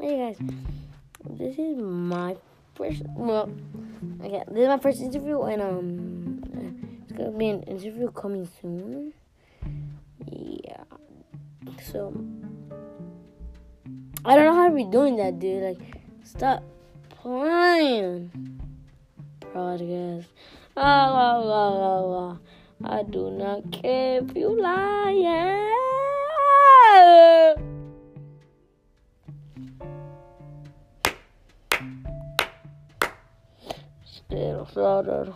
Hey guys, this is my first. Well, okay, this is my first interview, and um, it's gonna be an interview coming soon. Yeah. So I don't know how to be doing that, dude. Like, stop playing. Podcast. Ah, la, la, la, la. I do not care if you lie. Slaughtered.